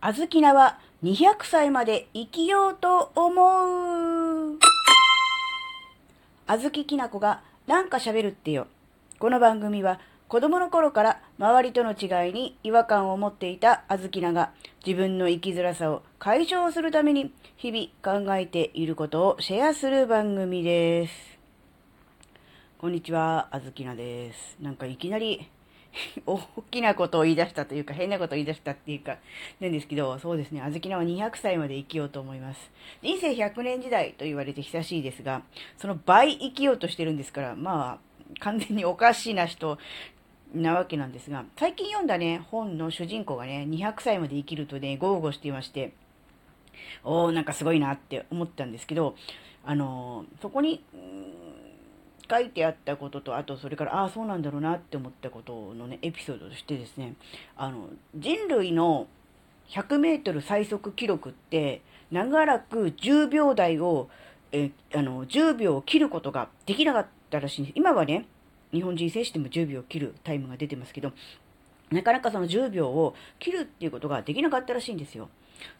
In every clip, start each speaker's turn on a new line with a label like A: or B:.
A: あずきなは200歳まで生きようと思う。あずききなこがなんか喋るってよ。この番組は子供の頃から周りとの違いに違和感を持っていたあずきなが自分の生きづらさを解消するために日々考えていることをシェアする番組です。こんにちは、あずきなです。なんかいきなり 大きなことを言い出したというか、変なことを言い出したっていうか、なんですけど、そうですね、あずきなは200歳まで生きようと思います。人生100年時代と言われて久しいですが、その倍生きようとしてるんですから、まあ、完全におかしな人なわけなんですが、最近読んだね、本の主人公がね、200歳まで生きるとね、豪語していまして、おー、なんかすごいなって思ったんですけど、あのー、そこに、書いてあったことと、あとそれから、ああ、そうなんだろうなって思ったことのね、エピソードとしてですね、あの、人類の100メートル最速記録って、長らく10秒台を、え、あの、10秒を切ることができなかったらしいんです。今はね、日本人選手でも10秒を切るタイムが出てますけど、なかなかその10秒を切るっていうことができなかったらしいんですよ。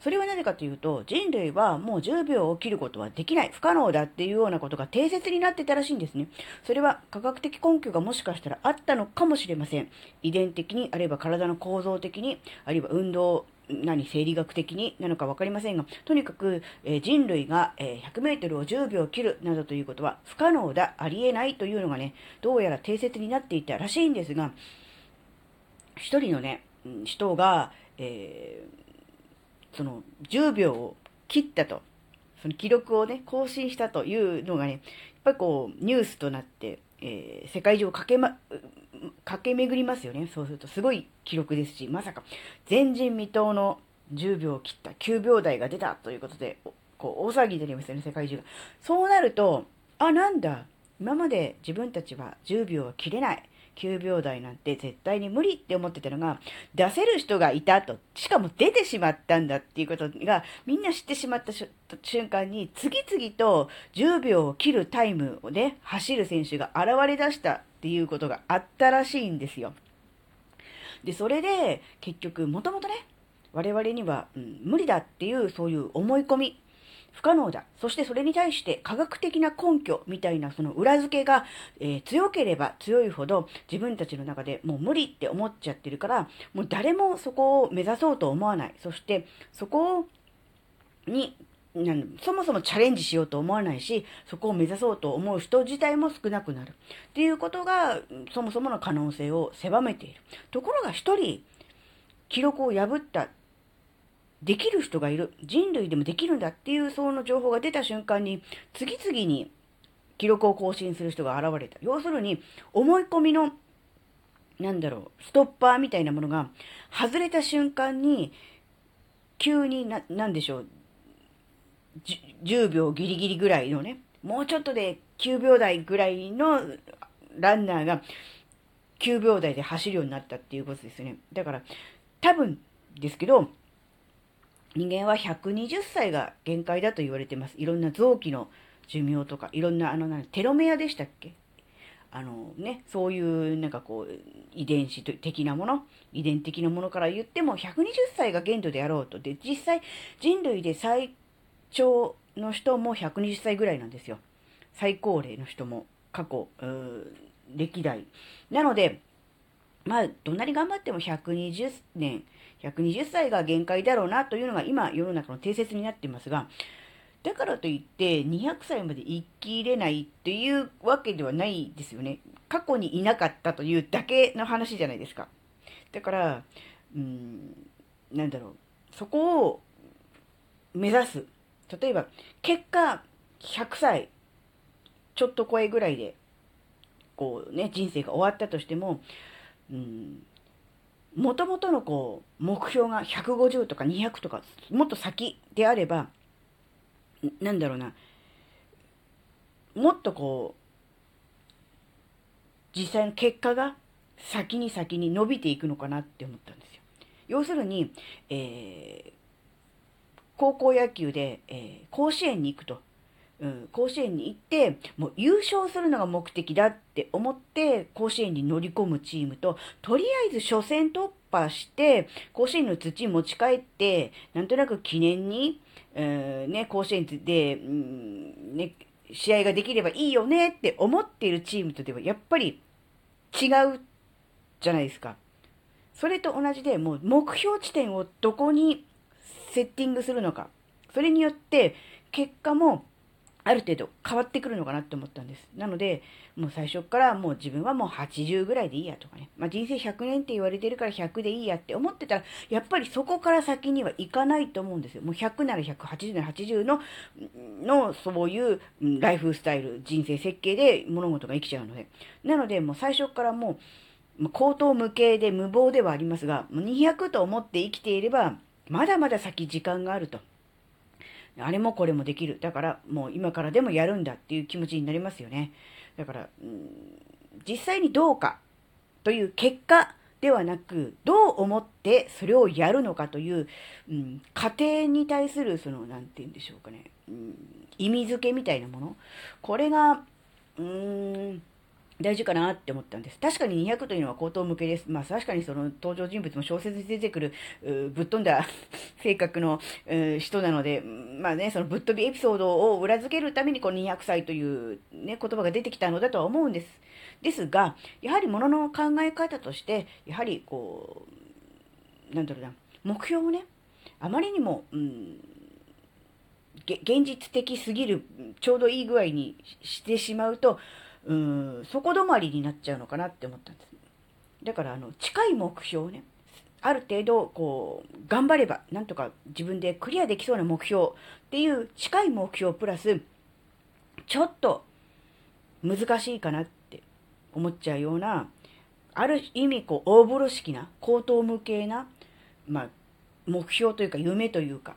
A: それはなぜかというと、人類はもう10秒を切ることはできない、不可能だっていうようなことが定説になってたらしいんですね。それは科学的根拠がもしかしたらあったのかもしれません。遺伝的に、あるいは体の構造的に、あるいは運動、何、生理学的になのか分かりませんが、とにかく、えー、人類が、えー、100メートルを10秒切るなどということは不可能だ、ありえないというのがね、どうやら定説になっていたらしいんですが、一人のね、人が、えーその10秒を切ったと、その記録をね、更新したというのがね、やっぱりこう、ニュースとなって、えー、世界中を駆けま、駆け巡りますよね。そうするとすごい記録ですし、まさか前人未到の10秒を切った9秒台が出たということで、こう、大騒ぎになりますよね、世界中が。そうなると、あ、なんだ、今まで自分たちは10秒は切れない。9秒台なんて絶対に無理って思ってたのが、出せる人がいたと、しかも出てしまったんだっていうことが、みんな知ってしまった瞬間に、次々と10秒を切るタイムをね、走る選手が現れ出したっていうことがあったらしいんですよ。で、それで、結局、もともとね、我々には、うん、無理だっていう、そういう思い込み不可能だ。そしてそれに対して科学的な根拠みたいなその裏付けが、えー、強ければ強いほど自分たちの中でもう無理って思っちゃってるから、もう誰もそこを目指そうと思わない。そしてそこにそもそもチャレンジしようと思わないし、そこを目指そうと思う人自体も少なくなる。っていうことが、そもそもの可能性を狭めている。ところが一人、記録を破ったできる人がいる。人類でもできるんだっていうその情報が出た瞬間に、次々に記録を更新する人が現れた。要するに、思い込みの、なんだろう、ストッパーみたいなものが外れた瞬間に、急にな、なんでしょう、10秒ギリギリぐらいのね、もうちょっとで9秒台ぐらいのランナーが9秒台で走るようになったっていうことですよね。だから、多分ですけど、人間は120歳が限界だと言われてます。いろんな臓器の寿命とか、いろんな、あの、テロメアでしたっけ？あのね、そういうなんかこう、遺伝子的なもの、遺伝的なものから言っても120歳が限度であろうと。で、実際人類で最長の人も120歳ぐらいなんですよ。最高齢の人も過去、歴代。なので、まあ、どんなに頑張っても120年、120歳が限界だろうなというのが今世の中の定説になっていますが、だからといって200歳まで生きれないっていうわけではないですよね。過去にいなかったというだけの話じゃないですか。だから、うん、なんだろう。そこを目指す。例えば、結果、100歳、ちょっと超えぐらいで、こうね、人生が終わったとしても、もともとのこう、目標が150とか200とか、もっと先であれば、なんだろうな、もっとこう、実際の結果が先に先に伸びていくのかなって思ったんですよ。要するに、えー、高校野球で、えー、甲子園に行くと。うん、甲子園に行って、もう優勝するのが目的だって思って、甲子園に乗り込むチームと、とりあえず初戦突破して、甲子園の土持ち帰って、なんとなく記念に、えー、ね、甲子園で、うん、ね、試合ができればいいよねって思っているチームとでは、やっぱり違うじゃないですか。それと同じで、もう目標地点をどこにセッティングするのか。それによって、結果もある程度変わってくるのかなって思ったんです。なので、もう最初からもう自分はもう80ぐらいでいいやとかね。まあ人生100年って言われてるから100でいいやって思ってたら、やっぱりそこから先にはいかないと思うんですよ。もう100なら100、80なら80の、のそういうライフスタイル、人生設計で物事が生きちゃうので。なのでもう最初からもう、口頭無形で無謀ではありますが、200と思って生きていれば、まだまだ先時間があると。あれもこれもできる。だからもう今からでもやるんだっていう気持ちになりますよね。だから、うん、実際にどうかという結果ではなく、どう思ってそれをやるのかという、うん、過程に対する、その、なんて言うんでしょうかね、うん、意味付けみたいなもの。これが、うーん、大事かなって思ったんです。確かに200というのは口頭向けです。まあ確かにその登場人物も小説に出てくるぶっ飛んだ 性格の人なので、まあね、そのぶっ飛びエピソードを裏付けるためにこの200歳というね、言葉が出てきたのだとは思うんです。ですが、やはりものの考え方として、やはりこう、なんだろうな、目標をね、あまりにも、うん、現実的すぎる、ちょうどいい具合にしてしまうと、うん、底止まりになっちゃうのかなって思ったんです。だから、あの、近い目標をね、ある程度、こう、頑張れば、なんとか自分でクリアできそうな目標っていう近い目標プラス、ちょっと難しいかなって思っちゃうような、ある意味、こう、大風呂敷な、高等無形な、まあ、目標というか夢というか、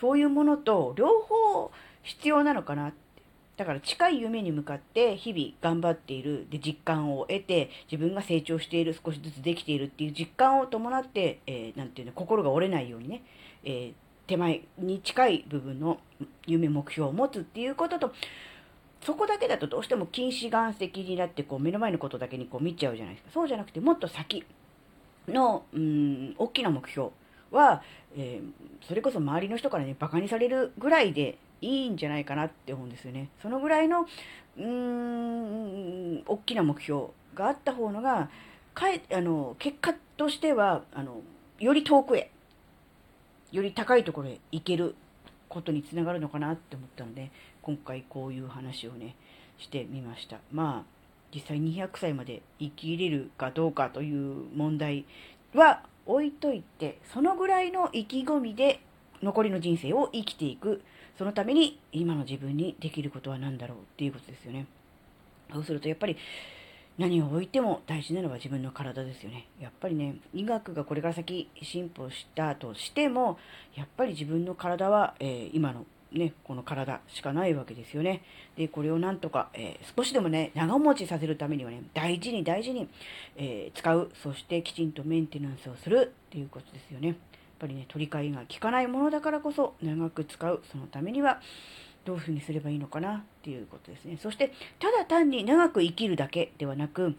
A: そういうものと両方必要なのかなっだから近い夢に向かって日々頑張っている、で、実感を得て、自分が成長している、少しずつできているっていう実感を伴って、えー、ていうの、心が折れないようにね、えー、手前に近い部分の夢、目標を持つっていうことと、そこだけだとどうしても近視眼石になって、こう、目の前のことだけにこう見ちゃうじゃないですか。そうじゃなくて、もっと先の、うん、大きな目標は、えー、それこそ周りの人からね、馬鹿にされるぐらいでいいんじゃないかなって思うんですよね。そのぐらいの、うーん、大きな目標があった方のが、かえ、あの、結果としては、あの、より遠くへ、より高いところへ行けることにつながるのかなって思ったので、今回こういう話をね、してみました。まあ、実際200歳まで生きれるかどうかという問題は置いといて、そのぐらいの意気込みで残りの人生を生きていくそのために今の自分にできることは何だろうっていうことですよね。そうするとやっぱり何を置いても大事なのは自分の体ですよね。やっぱりね、医学がこれから先進歩したとしても、やっぱり自分の体は、えー、今のね、この体しかないわけですよね。で、これをなんとか、えー、少しでもね、長持ちさせるためにはね、大事に大事に、えー、使う、そしてきちんとメンテナンスをするっていうことですよね。ぱりね、取り替えが効かないものだからこそ長く使う。そのためにはどういうふうにすればいいのかなっていうことですね。そして、ただ単に長く生きるだけではなく、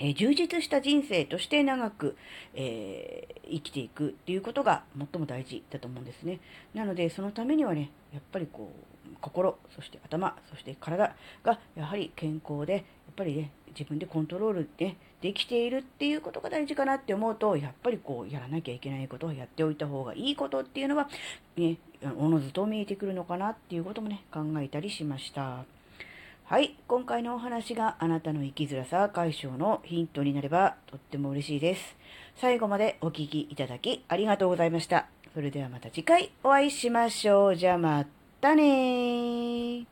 A: え、充実した人生として長く、えー、生きていくっていうことが最も大事だと思うんですね。なので、そのためにはね、やっぱりこう、心、そして頭、そして体がやはり健康で、やっぱりね、自分でコントロールでできているっていうことが大事かなって思うと、やっぱりこう、やらなきゃいけないことをやっておいた方がいいことっていうのは、ね、おのずと見えてくるのかなっていうこともね、考えたりしました。はい、今回のお話があなたの生きづらさ解消のヒントになればとっても嬉しいです。最後までお聴きいただきありがとうございました。それではまた次回お会いしましょう。じゃあまたね